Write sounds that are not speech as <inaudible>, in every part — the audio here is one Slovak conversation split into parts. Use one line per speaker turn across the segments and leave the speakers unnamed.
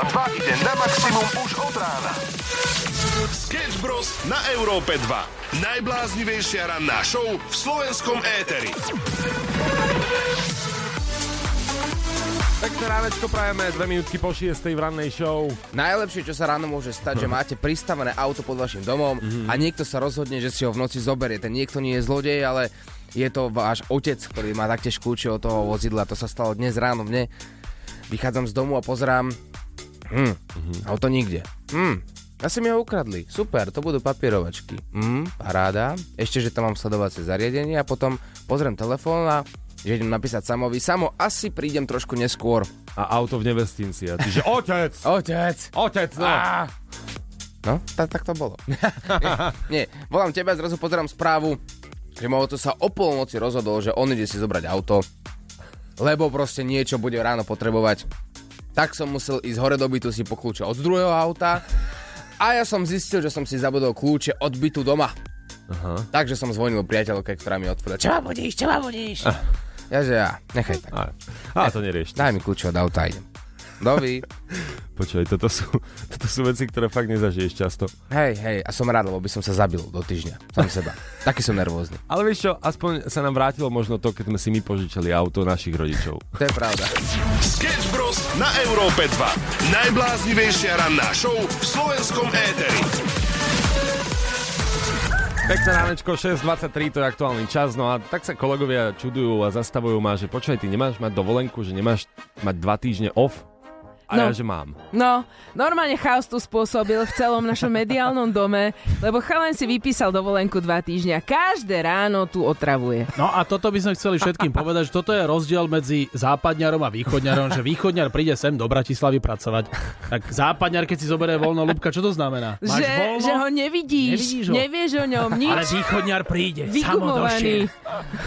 Európa 2 ide na maximum už od rána. Sketch Bros. na Európe 2. Najbláznivejšia ranná show v slovenskom éteri.
Pekné ránečko prajeme, dve minútky po šiestej v rannej show.
Najlepšie, čo sa ráno môže stať, že máte pristavené auto pod vašim domom
Mhm.
a niekto sa rozhodne, že si ho v noci zoberie. Ten niekto nie je zlodej, ale je to váš otec, ktorý má taktiež kľúče od toho vozidla. To sa stalo dnes ráno mne. Vychádzam z domu a pozerám. Hm,
Mhm.
auto nikde. Hm, asi mi ho ukradli. Super, to budú papierovačky. Hm, paráda. Ešte, že tam mám sledovacie zariadenie a potom pozriem telefón a že idem napísať Samovi. Samo, asi prídem trošku neskôr.
A auto v nevestinci. A ty, že otec! <laughs>
Otec!
Otec, no!
Á! No, tak, tak to bolo. <laughs> nie, nie, volám teba, zrazu pozerám správu, že otec sa o polnoci rozhodol, že on ide si zobrať auto, lebo proste niečo bude ráno potrebovať. Tak som musel ísť hore do bytu si po kľúče od druhého auta a ja som zistil, že som si zabudol kľúče od bytu doma.
Aha.
Takže som zvonil priateľke, ktorá mi otvorila. Čo ma budíš, čo ma budíš? Ja že ja, nechaj tak.
A, a to nerieš.
Daj mi kľúče od auta idem. Dovi. <laughs>
Počúvaj, toto sú, toto sú veci, ktoré fakt nezažiješ často.
Hej, hej, a som rád, lebo by som sa zabil do týždňa. Sam seba. <laughs> Taký som nervózny.
Ale vieš čo, aspoň sa nám vrátilo možno to, keď sme si my požičali auto našich rodičov.
To je pravda.
Sketch Bros. na Európe 2. Najbláznivejšia ranná show v slovenskom éteri.
Pekné ránečko, 6.23, to je aktuálny čas, no a tak sa kolegovia čudujú a zastavujú ma, že počkaj, ty nemáš mať dovolenku, že nemáš mať dva týždne off? A
No.
ja, že mám.
No, normálne chaos tu spôsobil v celom našom mediálnom dome, lebo chalan si vypísal dovolenku dva týždňa. Každé ráno tu otravuje.
No a toto by sme chceli všetkým povedať, že toto je rozdiel medzi západňarom a východňarom, že východňar príde sem do Bratislavy pracovať. Tak západňar, keď si zoberie voľno ľubka, čo to znamená? Máš
Že,
voľno?
že ho nevidíš,
Nevidíš ho.
nevieš o ňom
Ale
nič.
východňar príde, samo
Vygumovaný.
došiel.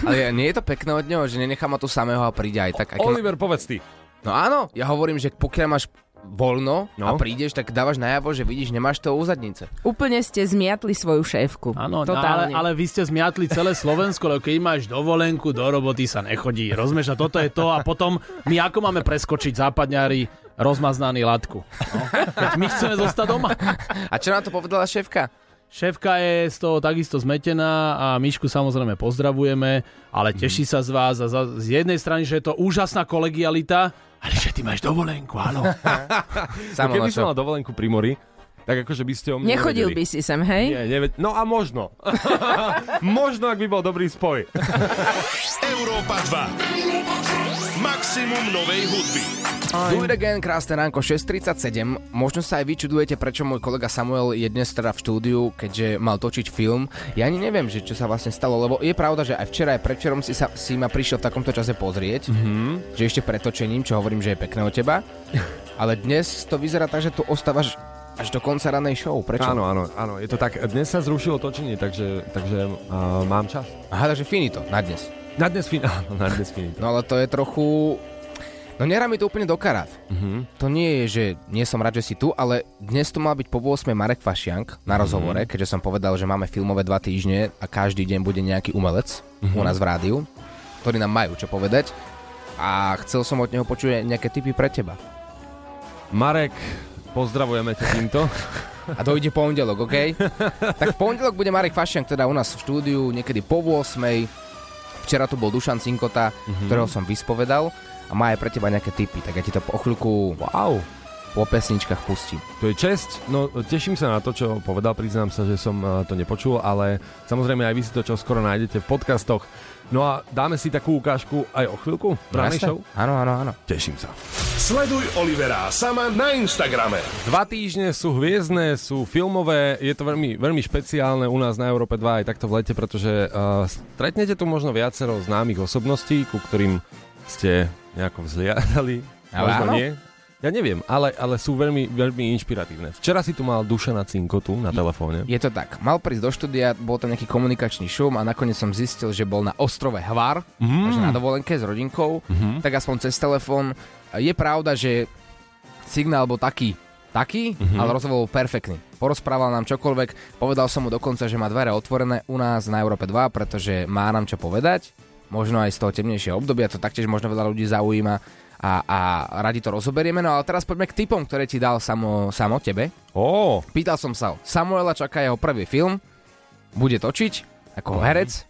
Ale nie je to pekné od neho, že nenechá ma tu samého a príde aj tak. Aj keď ma...
Oliver, povedz ty.
No áno, ja hovorím, že pokiaľ máš voľno no. a prídeš, tak dávaš najavo, že vidíš, nemáš to u zadnice.
Úplne ste zmiatli svoju šéfku.
Áno, no, ale, ale vy ste zmiatli celé Slovensko, lebo keď máš dovolenku, do roboty sa nechodí. Rozumieš, a toto je to a potom my ako máme preskočiť západňári rozmaznaný latku? No? My chceme zostať doma.
A čo na to povedala šéfka?
Šéfka je z toho takisto zmetená a Myšku samozrejme pozdravujeme, ale teší sa z vás a za, z jednej strany, že je to úžasná kolegialita, ale že ty máš dovolenku, áno. <laughs> <laughs>
No, keby som mal dovolenku pri mori, tak akože by ste o mne
Nechodil
nevedeli.
by si sem, hej?
Nie, neved- no a možno. <laughs> možno, ak by bol dobrý spoj.
Európa 2. Maximum novej hudby.
Do it again, krásne ránko, 6.37. Možno sa aj vy čudujete, prečo môj kolega Samuel je dnes teda v štúdiu, keďže mal točiť film. Ja ani neviem, že čo sa vlastne stalo, lebo je pravda, že aj včera, aj predvčerom si, sa, si ma prišiel v takomto čase pozrieť, mm-hmm. že ešte pred točením, čo hovorím, že je pekné od teba. <laughs> Ale dnes to vyzerá tak, že tu ostávaš až do konca ranej show. Prečo?
Áno, áno, áno, je to tak. Dnes sa zrušilo točenie, takže, takže uh, mám čas.
Aha, takže finito, na dnes.
Na dnes fin- <laughs> áno, na dnes finito.
No ale to je trochu... No nerá mi to úplne do karát.
Mhm.
To nie je, že nie som rád, že si tu, ale dnes tu mal byť po 8 Marek Fašiank na rozhovore, keďže som povedal, že máme filmové dva týždne a každý deň bude nejaký umelec u nás v rádiu, ktorí nám majú čo povedať. A chcel som od neho počuť nejaké tipy pre teba.
Marek, pozdravujeme ťa týmto.
A dojde pondelok, OK? tak v pondelok bude Marek Fašiank teda u nás v štúdiu niekedy po 8 Včera tu bol Dušan Cinkota, ktorého som vyspovedal a má aj pre teba nejaké tipy, tak ja ti to po chvíľku
Wow,
po pesničkách pustím.
to je čest. No, teším sa na to, čo povedal. Priznám sa, že som uh, to nepočul, ale samozrejme aj vy si to čo skoro nájdete v podcastoch. No a dáme si takú ukážku aj o chvíľku v show.
Áno, áno, áno.
Teším sa.
Sleduj Olivera sama na Instagrame.
Dva týždne sú hviezdne, sú filmové, je to veľmi, veľmi špeciálne u nás na Európe 2 aj takto v lete, pretože uh, stretnete tu možno viacero známych osobností, ku ktorým ste nejako vzliadali.
Ale
možno
áno.
nie. Ja neviem, ale, ale sú veľmi, veľmi inšpiratívne. Včera si tu mal Dušana Cinkotu na telefóne.
Je to tak. Mal prísť do štúdia, bol tam nejaký komunikačný šum a nakoniec som zistil, že bol na ostrove Hvar,
Mm.
takže na dovolenke s rodinkou,
Mhm.
tak aspoň cez telefón. Je pravda, že signál bol taký, taký,
Mhm.
ale rozhovor bol perfektný. Porozprával nám čokoľvek, povedal som mu dokonca, že má dvere otvorené u nás na Európe 2, pretože má nám čo povedať, možno aj z toho temnejšieho obdobia, to taktiež možno veľa ľudí zaujíma. a, a radi to rozoberieme. No ale teraz poďme k typom, ktoré ti dal samo, samo tebe.
Ó,
Pýtal som sa. Samuela čaká jeho prvý film, bude točiť ako herec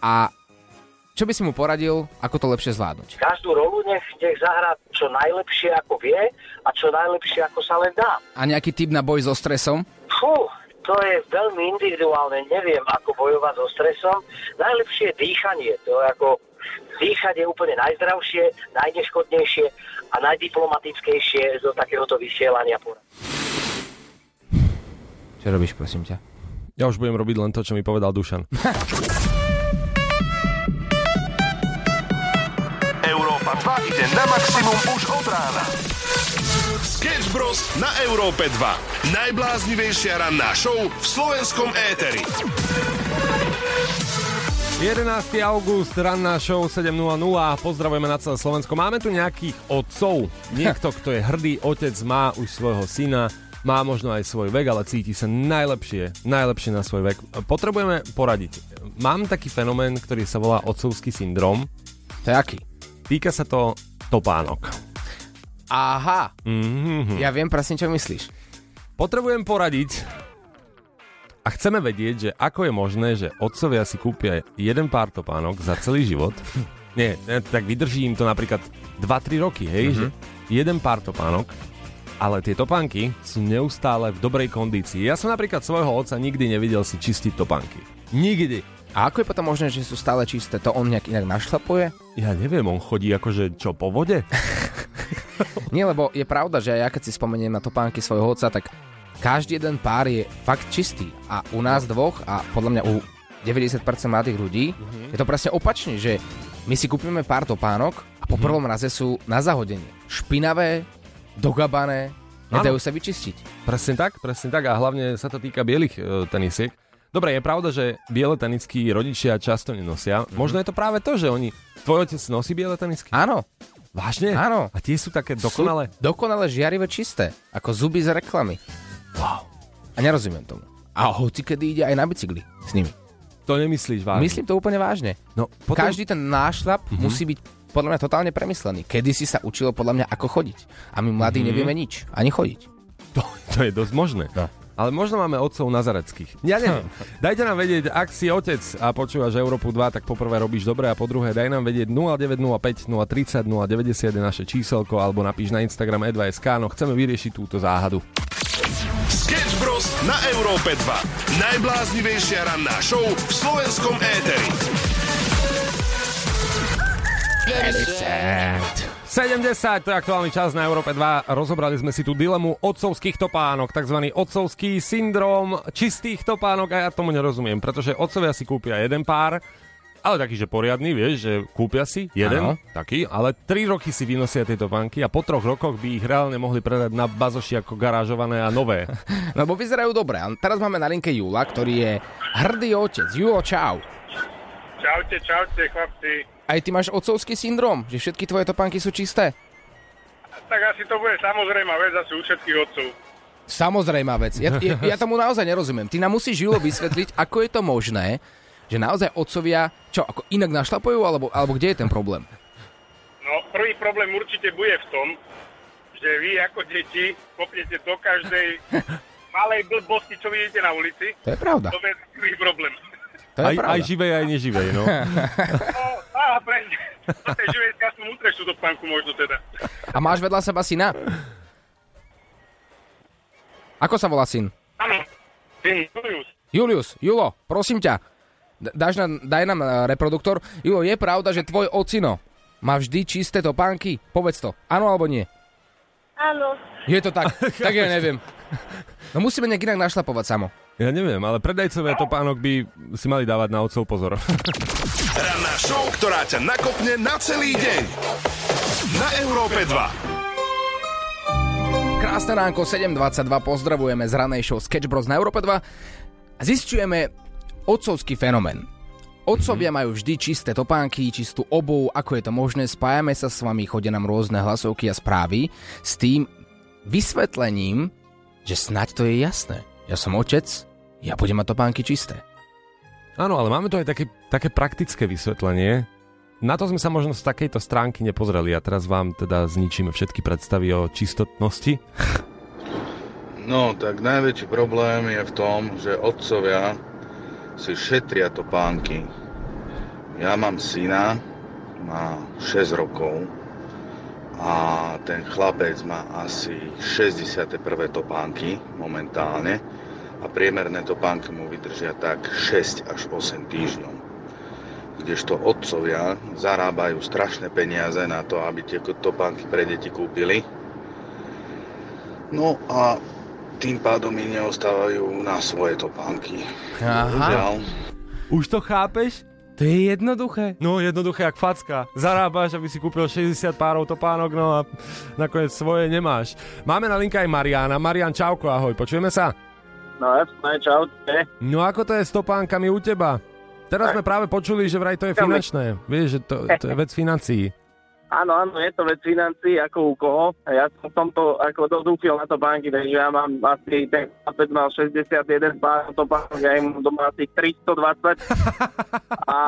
a čo by si mu poradil, ako to lepšie zvládnuť?
Každú rolu nech, nech zahrá čo najlepšie ako vie a čo najlepšie ako sa len dá.
A nejaký typ na boj so stresom?
Fú, to je veľmi individuálne, neviem ako bojovať so stresom. Najlepšie je dýchanie, to je ako dýchať je úplne najzdravšie, najneškodnejšie a najdiplomatickejšie zo takéhoto vysielania.
Čo robíš, prosím ťa?
ja už budem robiť len to, čo mi povedal Dušan. <laughs>
Európa 2 ide na maximum už od rána. Sketch Bros. na Európe 2. Najbláznivejšia ranná show v slovenskom éteri.
11. august, ranná show 7.00, pozdravujeme na celé Slovensko. Máme tu nejakých otcov, niekto, kto je hrdý otec, má už svojho syna, má možno aj svoj vek, ale cíti sa najlepšie, najlepšie na svoj vek. Potrebujeme poradiť. Mám taký fenomén, ktorý sa volá otcovský syndrom.
To je aký?
Týka sa to topánok.
Aha,
Mm-hmm.
ja viem presne, čo myslíš.
Potrebujem poradiť a chceme vedieť, že ako je možné, že otcovia si kúpia jeden pár topánok za celý život. <laughs> Nie, tak vydrží im to napríklad 2-3 roky, hej, mm-hmm. že jeden pár topánok, ale tie topánky sú neustále v dobrej kondícii. Ja som napríklad svojho otca nikdy nevidel si čistiť topánky. Nikdy.
A ako je potom možné, že sú stále čisté? To on nejak inak našlapuje?
Ja neviem, on chodí akože čo, po vode? <laughs>
Nie, lebo je pravda, že aj ja keď si spomeniem na topánky svojho otca, tak každý jeden pár je fakt čistý. A u nás dvoch, a podľa mňa u 90% mladých ľudí, mm-hmm. je to presne opačne, že my si kúpime pár topánok a po prvom raze sú na zahodenie. Špinavé, dogabané, nedajú sa vyčistiť.
Presne tak, presne tak a hlavne sa to týka bielých e, tenisiek. Dobre, je pravda, že biele tenisky rodičia často nenosia. Mm-hmm. Možno je to práve to, že oni... Tvoj otec nosí biele tenisky?
Áno,
Vážne?
Áno.
A tie sú také dokonale?
Sú dokonale žiarivé čisté, ako zuby z reklamy. Wow. A nerozumiem tomu. A hoci kedy ide aj na bicykli s nimi.
To nemyslíš vážne?
Myslím to úplne vážne.
No, potom...
Každý ten nášlap mm-hmm. musí byť podľa mňa totálne premyslený. Kedy si sa učilo podľa mňa ako chodiť. A my mladí mm-hmm. nevieme nič. Ani chodiť.
To, to je dosť možné.
No.
Ale možno máme otcov nazareckých. Ja neviem. <laughs> Dajte nám vedieť, ak si otec a počúvaš Európu 2, tak poprvé robíš dobre a po druhé daj nám vedieť 0905 030 090 je naše číselko alebo napíš na Instagram e2sk, no chceme vyriešiť túto záhadu.
Sketch Bros. na Európe 2. Najbláznivejšia ranná show v slovenskom éteri.
70, to je aktuálny čas na Európe 2. Rozobrali sme si tú dilemu otcovských topánok, tzv. otcovský syndrom čistých topánok a ja tomu nerozumiem, pretože otcovia si kúpia jeden pár, ale taký, že poriadny, vieš, že kúpia si jeden,
Áno.
taký, ale 3 roky si vynosia tie topánky a po troch rokoch by ich reálne mohli predať na bazoši ako garážované a nové. <laughs>
Lebo vyzerajú dobre. A teraz máme na linke Jula, ktorý je hrdý otec. Julo, čau.
Čaute, čaute, chlapci.
Aj ty máš otcovský syndrom, že všetky tvoje topánky sú čisté?
Tak asi to bude samozrejme vec asi u všetkých otcov.
Samozrejmá vec. Ja, ja, ja tomu naozaj nerozumiem. Ty nám musíš, Julo, vysvetliť, ako je to možné, že naozaj otcovia, čo, ako inak našlapujú, alebo, alebo kde je ten problém?
No, prvý problém určite bude v tom, že vy ako deti kopnete do každej <laughs> malej blbosti, čo vidíte na ulici.
To je pravda.
To je prvý problém.
To je
Aj,
pravda.
aj živej, aj neživej, no.
No, <laughs> á, presne. Do tej živej som utreš túto pánku možno teda.
A máš vedľa seba syna? Ako sa volá syn?
Áno. Syn Julius.
Julius, Julo, prosím ťa, dáš nám, daj nám eh, reproduktor. Julo, je pravda, že tvoj ocino má vždy čisté topánky? Povedz to. Áno alebo nie?
Áno.
Je to tak? <laughs> tak ja neviem. No musíme nejak inak našlapovať samo.
Ja neviem, ale predajcovia topánok by si mali dávať na otcov pozor. <laughs>
Ranná show, ktorá ťa nakopne na celý deň. Na Európe 2.
Krásne ránko, 7.22, pozdravujeme z ranej show Sketch Bros na Európe 2 a zistujeme otcovský fenomén. Otcovia majú vždy čisté topánky, čistú obu, ako je to možné, spájame sa s vami, chodia nám rôzne hlasovky a správy s tým vysvetlením, že snaď to je jasné. Ja som otec, ja budem mať topánky čisté.
Áno, ale máme tu aj také, také praktické vysvetlenie. na to sme sa možno z takejto stránky nepozreli a teraz vám teda zničíme všetky predstavy o čistotnosti.
No, tak najväčší problém je v tom, že otcovia si šetria topánky. Ja mám syna, má 6 rokov a ten chlapec má asi 61. topánky momentálne a priemerné topánky mu vydržia tak 6 až 8 týždňov. Kdežto otcovia zarábajú strašné peniaze na to, aby tie topánky pre deti kúpili. No a tým pádom mi neostávajú na svoje topánky.
Aha.
Už to chápeš?
To je jednoduché.
No, jednoduché jak facka. Zarábaš, aby si kúpil 60 párov topánok, no a nakoniec svoje nemáš. Máme na linke aj Mariana. Marian, čauko, ahoj, počujeme sa?
No jasné, čau.
No ako to je s topánkami u teba? Teraz sme práve počuli, že vraj to je finančné. Vieš, že to, to je vec financií.
Áno, áno, je to vec financí, ako u koho. Ja som v tomto ako dodúfil na to banky, takže ja mám asi, ten chlapec mal 61 pár topánok, ja im doma asi 320. <laughs> A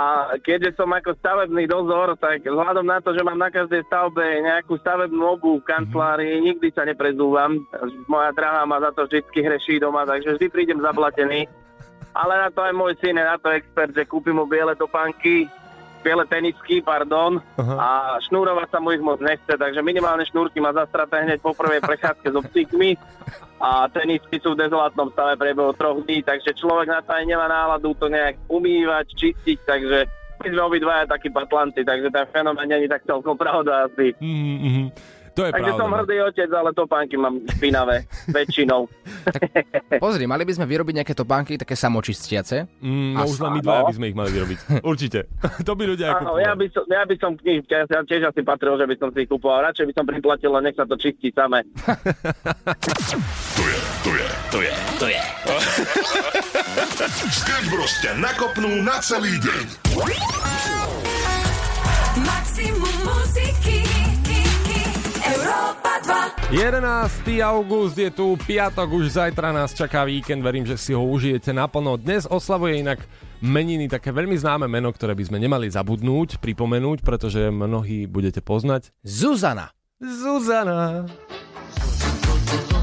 keďže som ako stavebný dozor, tak vzhľadom na to, že mám na každej stavbe nejakú stavebnú obu v kancelárii, nikdy sa neprezúvam. Moja drahá ma za to vždy hreší doma, takže vždy prídem zablatený. Ale na to aj môj syn je na to expert, že kúpim mu biele topánky, biele tenisky, pardon,
Aha.
a šnúrovať sa mu ich moc nechce, takže minimálne šnúrky má zastraté hneď po prvej prechádzke so psíkmi a tenisky sú v dezolátnom stave priebehu troch dní, takže človek na to aj nemá náladu to nejak umývať, čistiť, takže my sme obidvaja takí patlanci, takže ten fenomén není tak celkom pravda asi.
Mm-hmm. To je
Takže
pravda.
som hrdý otec, ale topánky mám špinavé, <laughs> väčšinou.
Pozri, mali by sme vyrobiť nejaké topánky, také samočistiace.
Mm, no
A
už len my dvaja by sme ich mali vyrobiť. Určite. <laughs> to by ľudia
Áno, ja by som, ja by som k nich ja tiež asi patril, že by som si ich kupoval. Radšej by som priplatil, len nech sa to čistí samé. <laughs>
To je, to je, to je, to je. Sketch Bros ťa nakopnú na celý deň.
Maximum muziky Európa 2
11. august je tu, piatok, už zajtra nás čaká víkend, verím, že si ho užijete naplno. Dnes oslavuje inak meniny také veľmi známe meno, ktoré by sme nemali zabudnúť, pripomenúť, pretože mnohí budete poznať.
Zuzana.
Zuzana.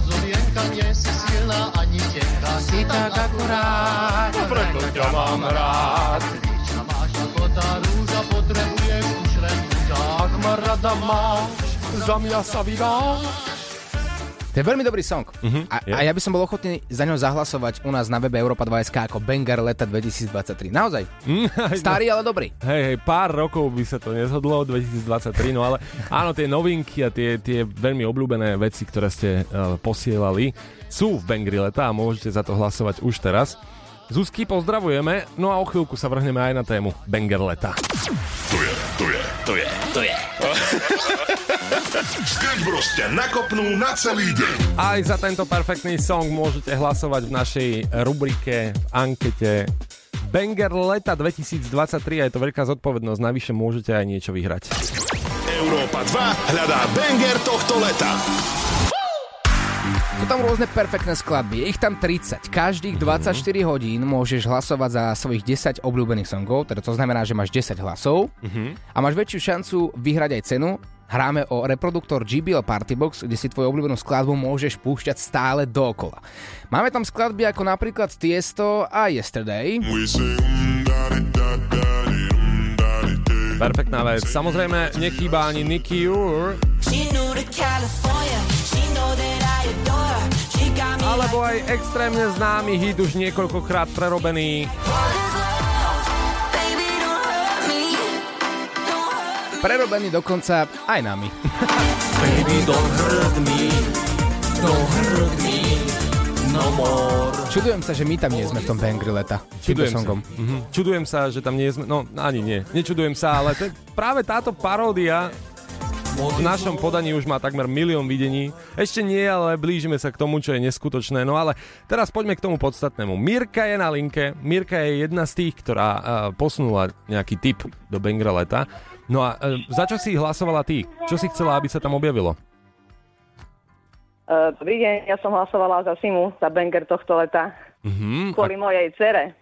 Zuzienka nie si silná ani tenká, si tak akurát. No preto ťa mám rád. Lička máš ako tá rúža, potrebujem už len muža. Ak ma rada máš, za mňa sa vydáš.
To je veľmi dobrý song.
Mhm,
a,
je.
a ja by som bol ochotný za ňo zahlasovať u nás na webe Europa 2SK ako Banger leta 2023. Naozaj. Starý, ale dobrý.
Hej, hej, pár rokov by sa to nezhodlo, 2023, no ale áno, tie novinky a tie, tie veľmi obľúbené veci, ktoré ste uh, posielali, sú v Bangri leta a môžete za to hlasovať už teraz. Zuzky, pozdravujeme, no a o chvíľku sa vrhneme aj na tému Banger leta.
To je, to je, to je, to je. <laughs> Ťa nakopnú na celý deň.
Aj za tento perfektný song môžete hlasovať v našej rubrike, v ankete Banger leta 2023 a je to veľká zodpovednosť, navyše môžete aj niečo vyhrať.
Európa 2 hľadá banger tohto leta.
Sú tam rôzne perfektné skladby, je ich tam 30. Každých 24 hodín môžeš hlasovať za svojich 10 obľúbených songov, teda to znamená, že máš 10 hlasov a máš väčšiu šancu vyhrať aj cenu. Hráme o reproduktor GBL Partybox, kde si tvoju obľúbenú skladbu môžeš púšťať stále dokola. Máme tam skladby ako napríklad Tiesto a Yesterday.
Perfektná vec. Samozrejme, nechýba ani Nicky Ur, alebo aj extrémne známy hit už niekoľkokrát prerobený.
Prerobený dokonca aj nami.
Baby, don't hurt me, don't hurt me, no more.
Čudujem sa, že my tam nie sme v tom bangri leta.
Čudujem sa. Mhm. Čudujem sa, že tam nie sme, no ani nie, nečudujem sa, ale to, práve táto paródia v našom podaní už má takmer milión videní. Ešte nie, ale blížime sa k tomu, čo je neskutočné. No ale teraz poďme k tomu podstatnému. Mirka je na linke. Mirka je jedna z tých, ktorá uh, posunula nejaký tip do Bangra leta. No a uh, za čo si hlasovala ty? Čo si chcela, aby sa tam objavilo?
Uh, dobrý deň, ja som hlasovala za Simu, za banger tohto leta,
Mhm.
kvôli mojej cere.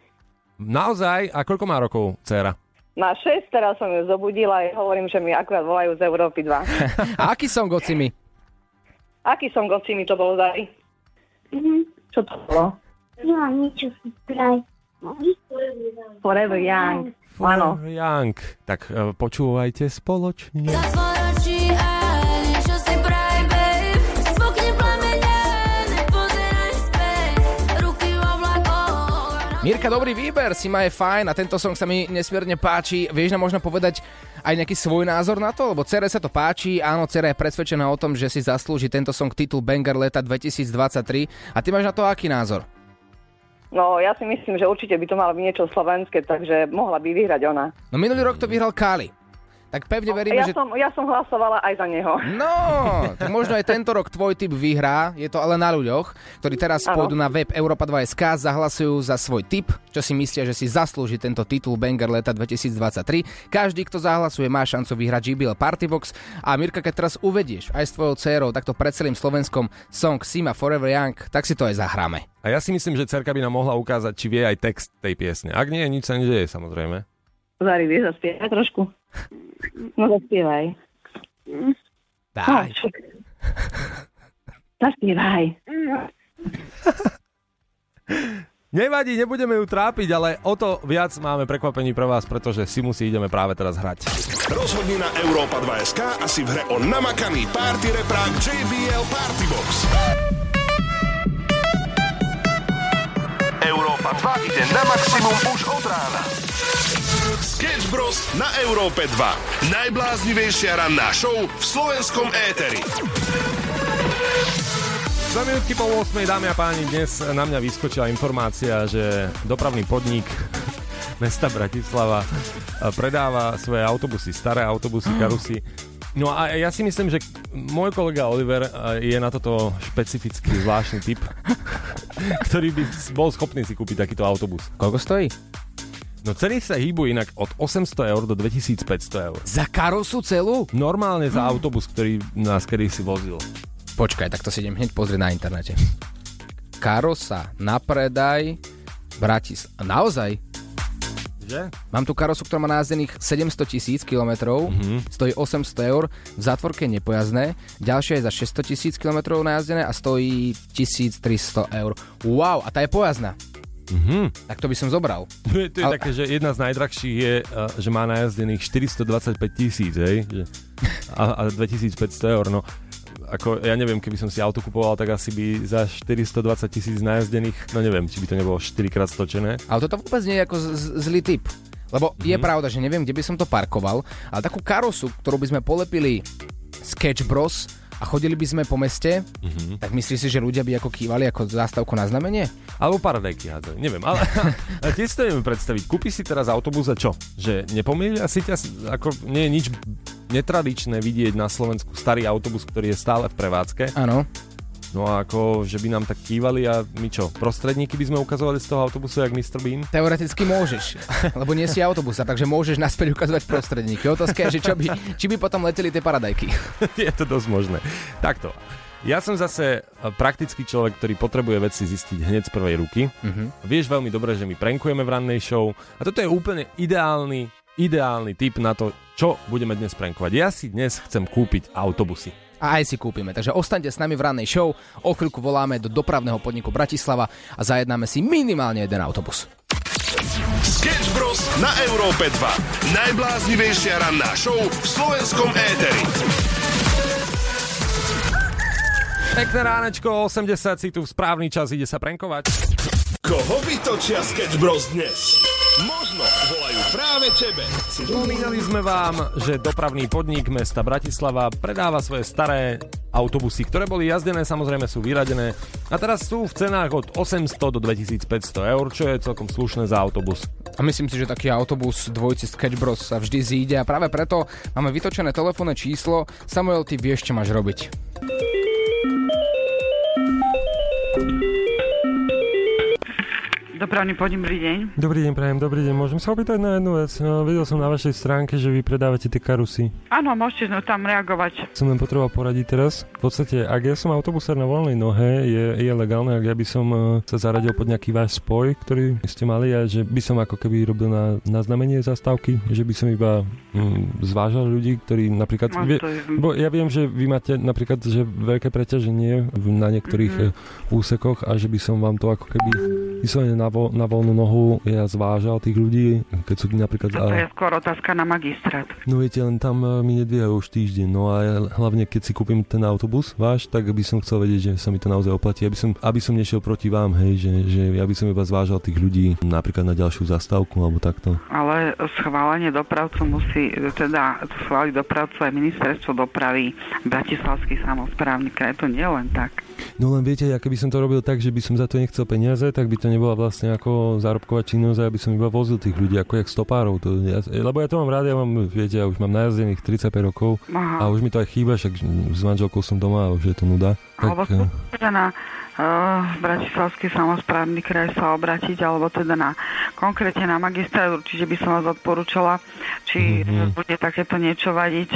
Naozaj? A koľko má rokov dcéra?
Má 6, teraz som ju zobudila a hovorím, že mi akurát volajú z Európy 2. <laughs>
A aký som gocimi?
Aký som goci mi to bolo dali?
Mhm.
Čo to bolo?
Ja, niečo.
Forever Young. Áno.
Young. Tak e, počúvajte spoločne.
Mirka, dobrý výber, si ma je fajn a tento song sa mi nesmierne páči. Vieš nám možno povedať aj nejaký svoj názor na to? Lebo Cere sa to páči, áno, Cera je presvedčená o tom, že si zaslúži tento song titul Banger leta 2023. A ty máš na to aký názor?
No, ja si myslím, že určite by to malo byť niečo slovenské, takže mohla by vyhrať ona.
No minulý rok to vyhral Kali. Tak pevne veríme,
ja,
že...
som, ja som hlasovala aj za neho.
No, tak možno aj tento rok tvoj typ vyhrá, je to ale na ľuďoch, ktorí teraz
Áno.
pôjdu na web Europa2SK, zahlasujú za svoj typ, čo si myslia, že si zaslúži tento titul Banger leta 2023. Každý, kto zahlasuje, má šancu vyhrať JBL Partybox a Mirka, keď teraz uvedieš aj s tvojou dcerou takto pred celým Slovenskom song Sima Forever Young, tak si to aj zahráme.
A ja si myslím, že cerka by nám mohla ukázať, či vie aj text tej piesne. Ak nie, nič sa nedeje, samozrejme.
Zari, vieš zaspievať trošku? No zaspievaj.
Daj.
No, zaspievaj.
Nevadí, nebudeme ju trápiť, ale o to viac máme prekvapení pre vás, pretože si musí ideme práve teraz hrať.
Rozhodni na Európa 2 SK a si v hre o namakaný party reprák JBL Partybox. Európa 2 ide na maximum už od rána. Sketch Bros. na Európe 2. Najbláznivejšia ranná show v slovenskom éteri.
Za minútky po 8, dámy a páni, dnes na mňa vyskočila informácia, že dopravný podnik <laughs> mesta Bratislava predáva svoje autobusy, staré autobusy, karusy. No a ja si myslím, že môj kolega Oliver je na toto špecifický zvláštny typ, <laughs> ktorý by bol schopný si kúpiť takýto autobus.
Koľko stojí?
No ceny sa hýbu inak od 800 eur do 2500 eur.
Za karosu celú?
Normálne za autobus, ktorý nás kedy si vozil.
Počkaj, tak to si idem hneď pozrieť na internete. Karosa na predaj Bratis... Naozaj?
Že?
Mám tu karosu, ktorá má najazdených 700 tisíc kilometrov,
Mhm.
stojí 800 eur, v zátvorke je nepojazdné, ďalšia je za 600 tisíc kilometrov najazdené a stojí 1300 eur. Wow, a tá je pojazdná.
Mhm.
Tak to by som zobral.
To je, to je
Ale-
také, že jedna z najdrahších je, uh, že má najazdených 425 tisíc, hej? A, a 2500 eur, no. Ako, ja neviem, keby som si auto kupoval, tak asi by za 420 tisíc najazdených, no neviem, či by to nebolo 4 krát stočené.
Ale toto vôbec nie je ako z- zlý typ. Lebo mm-hmm. je pravda, že neviem, kde by som to parkoval, ale takú karosu, ktorú by sme polepili Sketch Bros a chodili by sme po meste, mm-hmm. tak myslíš si, že ľudia by ako kývali ako zástavku na znamenie?
Alebo paradajky hádzali, neviem, ale, <laughs> tiež si to neviem predstaviť. Kúpiš si teraz autobus a čo? Že nepomýlia si ťa, ako nie je nič netradičné vidieť na Slovensku starý autobus, ktorý je stále v prevádzke.
Áno.
No a ako, že by nám tak kývali a my čo, prostredníky by sme ukazovali z toho autobusu, jak Mr. Bean?
Teoreticky môžeš, <laughs> lebo nie si autobusa, takže môžeš naspäť ukazovať prostredníky. Otázka je, že čo by, či by potom leteli tie paradajky. <laughs>
je to dosť možné. Takto. Ja som zase e, praktický človek, ktorý potrebuje veci zistiť hneď z prvej ruky.
Mhm.
Vieš veľmi dobre, že my prankujeme v rannej show a toto je úplne ideálny, ideálny tip na to, čo budeme dnes prankovať. Ja si dnes chcem kúpiť autobusy.
A aj si kúpime. Takže ostaňte s nami v rannej show. O chvíľku voláme do dopravného podniku Bratislava a zajednáme si minimálne jeden autobus.
Sketch Bros. na Európe 2. Najbláznivejšia ranná show v slovenskom éteri.
Pekné ránečko, 80 si tu v správny čas, ide sa prankovať.
Koho vytočia Sketch Bros dnes? Možno volajú práve tebe.
Spomínali sme vám, že dopravný podnik mesta Bratislava predáva svoje staré autobusy, ktoré boli jazdené, samozrejme sú vyradené a teraz sú v cenách od 800 do 2500 eur, čo je celkom slušné za autobus.
A myslím si, že taký autobus dvojci Sketch Bros sa vždy zíde a práve preto máme vytočené telefónne číslo. Samuel, ty vieš, čo máš robiť.
Dopravný podnik, dobrý deň.
Dobrý deň, prajem, dobrý deň. Môžem sa opýtať na jednu vec? No, videl som na vašej stránke, že vy predávate tie karusy.
Áno, môžete no, tam reagovať.
Som len potreboval poradiť teraz. V podstate, ak ja som autobusár na voľnej nohe, je, je legálne, ak ja by som eh, sa zaradil pod nejaký váš spoj, ktorý ste mali a že by som ako keby robil na, na znamenie zastávky, že by som iba mm, zvážal ľudí, ktorí napríklad...
No,
vie, bo ja viem, že vy máte napríklad že veľké preťaženie na niektorých
Mhm.
mm-hmm. úsekoch a že by som vám to ako keby vyslovene na, vo, na voľnú nohu ja zvážal tých ľudí, keď sú napríklad...
To je
A,
skôr otázka na magistrát.
no viete, len tam eh, mi nedvíhajú už týždeň, no a ja, hlavne keď si kúpim ten autobus váš, tak by som chcel vedieť, že sa mi to naozaj oplatí, aby som, aby som nešiel proti vám, hej, že, že ja by som iba zvážal tých ľudí napríklad na ďalšiu zastávku alebo takto.
Ale schválenie dopravcu musí, teda schváliť dopravcu aj ministerstvo dopravy, Bratislavský samozprávny kraj, to nie len tak.
No len viete, ja keby som to robil tak, že by som za to nechcel peniaze, tak by to nebola vlastne ako zárobková činnosť a ja by som iba vozil tých ľudí ako jak stopárov. To, ja, lebo ja to mám rád, ja mám, viete, ja už mám najazdených 35 rokov
Aha.
a už mi to aj chýba, však s manželkou som doma a už je to nuda.
Alebo
Tak, eh,
teda na uh, Bratislavský samozprávny kraj sa obratiť, alebo teda na konkrétne na magistrát, určite by som vás odporúčala, či
Mhm.
mm-hmm. bude takéto niečo vadiť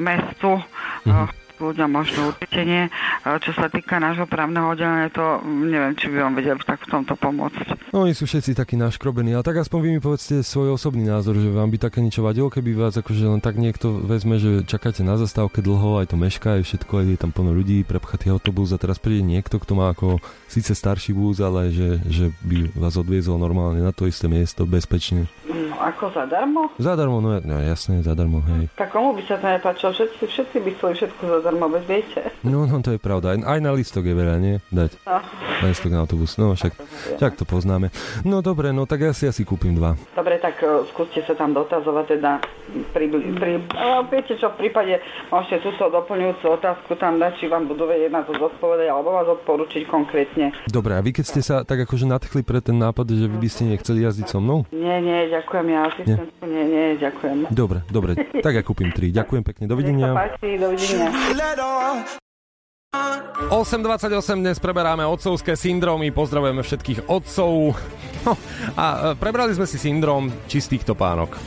mestu. Uh, ľuďom možno určite nie. Uh, Čo sa týka nášho právneho oddelenia, to mm, neviem, či by vám vedeli tak v tomto pomôcť.
No oni sú všetci takí naškrobení, ale tak aspoň vy mi povedzte svoj osobný názor, že vám by také niečo vadilo, keby vás akože len tak niekto vezme, že čakáte na zastávke dlho, aj to mešká, aj všetko, aj je tam plno ľudí, prepchatý autobus a teraz príde niekto, kto má ako síce starší vúz, ale že, že by vás odviezol normálne na to isté miesto, bezpečne.
No, ako zadarmo?
Zadarmo, no, no jasné, zadarmo, hej.
Tak komu by sa to nepáčilo? Všetci, všetci by chceli všetko zadarmo, veď viete.
No, no, to je pravda. Aj, na listok je veľa, nie? Dať.
No.
Na listok na autobus. No, však, však to poznáme. No, dobre, no, tak ja si asi kúpim dva.
Dobre, tak uh, skúste sa tam dotazovať teda pri, pri, uh, viete čo, v prípade môžete túto doplňujúcu otázku tam dať, či vám budú vedieť na to zodpovedať, alebo vás odporučiť konkrétne.
Dobre, a vy keď ste sa tak akože nadchli pre ten nápad, že vy by ste nechceli jazdiť so mnou?
Nie, nie, ďakujem, ja asistentku, nie, nie, ďakujem.
Dobre, dobre, tak ja kúpim tri. Ďakujem pekne,
Nech sa
dovidenia.
páči, dovidenia.
8.28 dnes preberáme otcovské syndromy, pozdravujeme všetkých otcov. No, a e, prebrali sme si syndrom čistých topánok.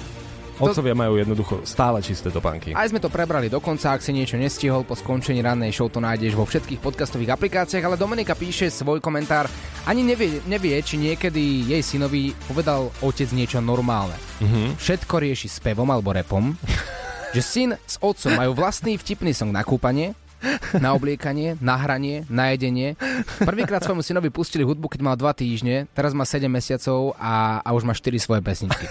Otcovia majú jednoducho stále čisté topánky.
Aj sme to prebrali dokonca, ak si niečo nestihol, po skončení rannej show to nájdeš vo všetkých podcastových aplikáciách, ale Dominika píše svoj komentár, ani nevie, nevie či niekedy jej synovi povedal otec niečo normálne.
Mhm.
Všetko rieši s pevom alebo repom, <laughs> že syn s otcom majú vlastný vtipný song na kúpanie, na obliekanie, na hranie, na jedenie. Prvýkrát svojmu synovi pustili hudbu, keď mal 2 týždne, teraz má 7 mesiacov a, a už má 4 svoje pesničky.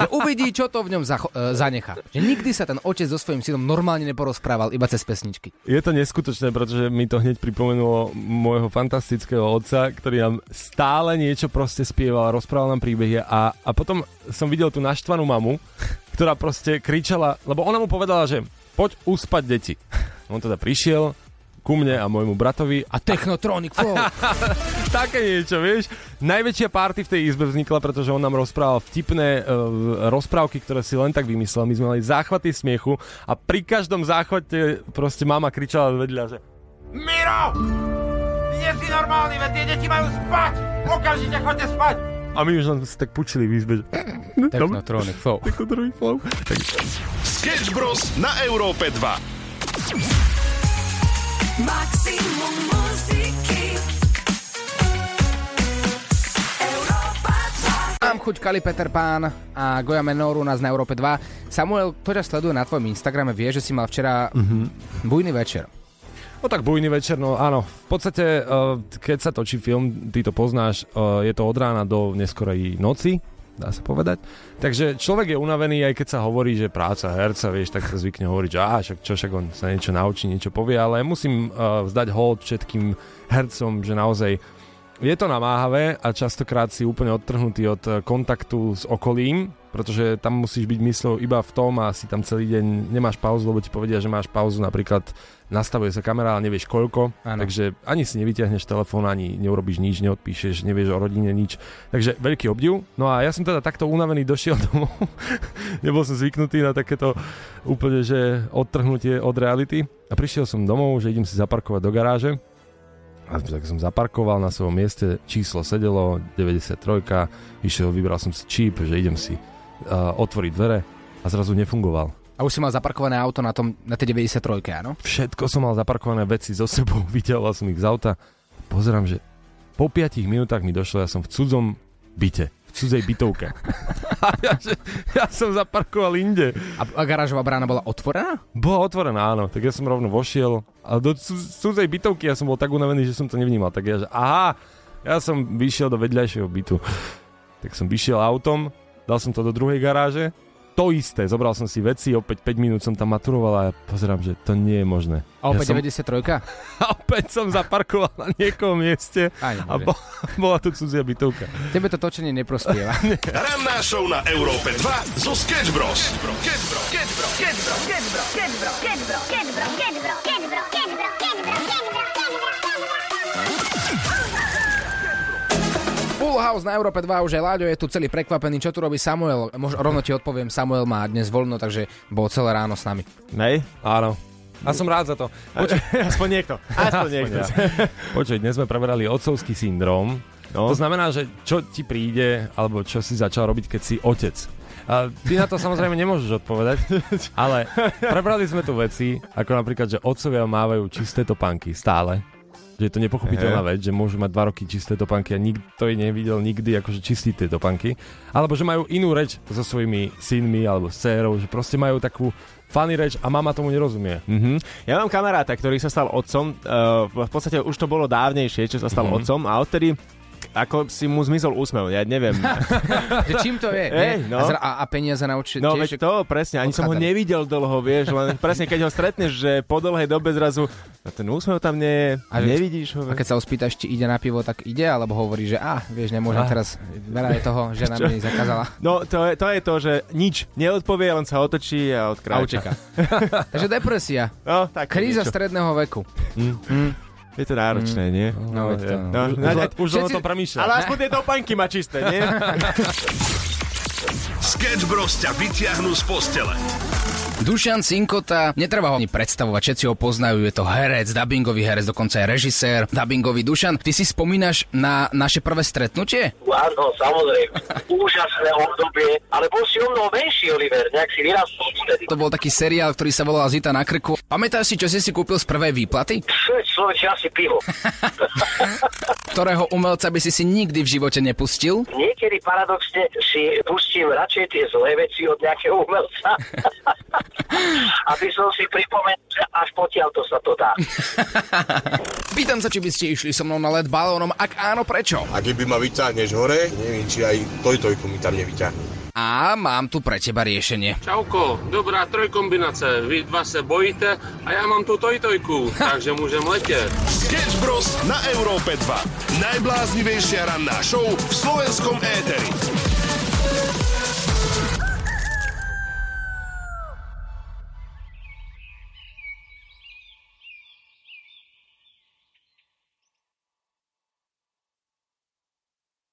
Že uvidí, čo to v ňom zacho- e. Že nikdy sa ten otec so svojím synom normálne neporozprával, iba cez pesničky.
Je to neskutočné, pretože mi to hneď pripomenulo môjho fantastického otca, ktorý nám stále niečo proste spieval, rozprával nám príbehy a, a potom som videl tú naštvanú mamu, ktorá proste kričala, lebo ona mu povedala, že poď uspať deti. On teda prišiel ku mne a môjmu bratovi a
Technotronic Flow. <laughs>
Také niečo, vieš. Najväčšia party v tej izbe vznikla, pretože on nám rozprával vtipné uh, rozprávky, ktoré si len tak vymyslel. My sme mali záchvaty smiechu a pri každom záchvate proste mama kričala vedľa, že
Miro! Nie si normálny, veď tie deti majú spať! Okamžite chodte spať!
A my už len si tak pučili v izbe, že
Technotronic Flow.
Technotronic Flow. Tak
Sketch Bros. na Európe 2.
Maximum muziky Európa 2
Mám chuť Kali Peter Pán a Goja Menoru nás na Európe 2. Samuel, kto ťa sleduje na tvojom Instagrame, vie, že si mal včera
Mhm.
bujný večer.
No tak bujný večer, no áno. V podstate, uh, keď sa točí film, ty to poznáš, uh, je to od rána do neskorej noci, dá sa povedať. Takže človek je unavený, aj keď sa hovorí, že práca herca, vieš, tak sa zvykne hovoriť, že á, čo, však on sa niečo naučí, niečo povie, ale musím uh, vzdať hold všetkým hercom, že naozaj je to namáhavé a častokrát si úplne odtrhnutý od eh, kontaktu s okolím, pretože tam musíš byť myslou iba v tom a si tam celý deň nemáš pauzu, lebo ti povedia, že máš pauzu, napríklad nastavuje sa kamera, ale nevieš koľko,
Áno.
takže ani si nevyťahneš telefón, ani neurobíš nič, neodpíšeš, nevieš o rodine nič. Takže veľký obdiv. No a ja som teda takto unavený došiel <laughs> domov. Nebol som zvyknutý na takéto úplne, že odtrhnutie od reality. A prišiel som domov, že idem si zaparkovať do garáže. A tak som zaparkoval na svojom mieste, číslo sedelo, 93, išiel, vybral som si číp, že idem si uh, otvoriť dvere a zrazu nefungoval.
A už si mal zaparkované auto na, tom, na tej 93, áno?
Všetko som mal zaparkované veci so sebou, <laughs> vyťahoval som ich z auta. Pozerám, že po 5 minútach mi došlo, ja som v cudzom byte, v cudzej bytovke. <laughs> A ja, že, ja som zaparkoval inde.
A, a garážová brána bola otvorená?
Bola otvorená, áno. Tak ja som rovno vošiel a do cu- cudzej bytovky ja som bol tak unavený, že som to nevnímal. Tak ja, že aha, ja som vyšiel do vedľajšieho bytu. Tak som vyšiel autom, dal som to do druhej garáže, to isté, zobral som si veci, opäť 5 minút som tam maturoval a ja pozerám, že to nie je možné.
A opäť
ja som,
93?
a opäť som zaparkoval na niekom mieste
Aj,
a bo, bola tu cudzia bytovka.
Tebe to točenie neprospieva.
Ranná show na Európe 2 zo Sketch Bros.
Full House na Európe 2 už je Láďo, je tu celý prekvapený. Čo tu robí Samuel? Mož, rovno ti odpoviem, Samuel má dnes voľno, takže bol celé ráno s nami.
Nej? Áno. A som rád za to. Počuť, <laughs>
Aspoň niekto. Aspoň niekto.
ja. Počuť, dnes sme preberali otcovský syndrom. No. To znamená, že čo ti príde, alebo čo si začal robiť, keď si otec. A ty na to samozrejme nemôžeš odpovedať, ale prebrali sme tu veci, ako napríklad, že otcovia mávajú čisté topánky stále. Že je to nepochopiteľná vec, že môžu mať dva roky čisté topánky a nikto ich nevidel nikdy akože čistiť tie topánky. Alebo že majú inú reč so svojimi synmi alebo s dcerou, že proste majú takú funny reč a mama tomu nerozumie.
Mhm. Ja mám kamaráta, ktorý sa stal otcom. Uh, v podstate už to bolo dávnejšie, čo sa stal
Mhm.
otcom a odtedy ako si mu zmizol úsmev, ja neviem. <laughs>
Že čím to je? Nie?
no.
a, a, a peniaze naučiť
No
tiež?
veď to, presne, ani som ho nevidel dlho, vieš, len presne keď ho stretneš, že po dlhej dobe zrazu, no ten úsmev tam nie je,
A že-
nevidíš ho.
A keď sa ho spýtaš, či ide na pivo, tak ide, alebo hovorí, že a, vieš, nemôžem
Ah.
teraz, veľa je toho, <laughs> žena
Čo?
mi zakázala.
No to je, to je to, že nič neodpovie, len sa otočí a
A
odkráča.
uteká. <laughs> Takže depresia.
No, tak
Kríza
niečo.
stredného veku.
Je to náročné, nie?
No, veď to, no.
No,
Už,
no,
už, už len o
všetci-
tom premýšľa.
ale aspoň tie topánky má čisté, nie?
Sketch Bros ťa vyťahnú z postele.
Dušan Cinkota, netreba ho ani predstavovať, všetci ho poznajú, je to herec, dubbingový herec, dokonca aj režisér, dubbingový Dušan. Ty si spomínaš na naše prvé stretnutie?
Áno, samozrejme. Úžasné obdobie, ale bol si o mnoho menší, Oliver, nejak si vyrastol vtedy.
To bol taký seriál, ktorý sa volal Zita na krku. Pamätáš si, čo si si kúpil z prvej výplaty?
Čo človeče, asi pivo. <laughs>
Ktorého umelca by si si nikdy v živote nepustil?
Niekedy paradoxne si pustím radšej tie zlé veci od nejakého umelca, <laughs> aby som si pripomenul, že až potiaľ to sa to dá. <laughs>
Pýtam sa, či by ste išli so mnou na let balónom, ak áno, prečo?
A keby ma vyťahneš hore, neviem, či aj tojtojku mi tam nevyťahne.
A mám tu pre teba riešenie.
Čauko, dobrá trojkombinace. Vy dva se bojíte a já mám tu tojtojku, takže můžem letět.
Sketch Bros. na Európe 2. Najbláznivejšia ranná show v slovenskom éteri.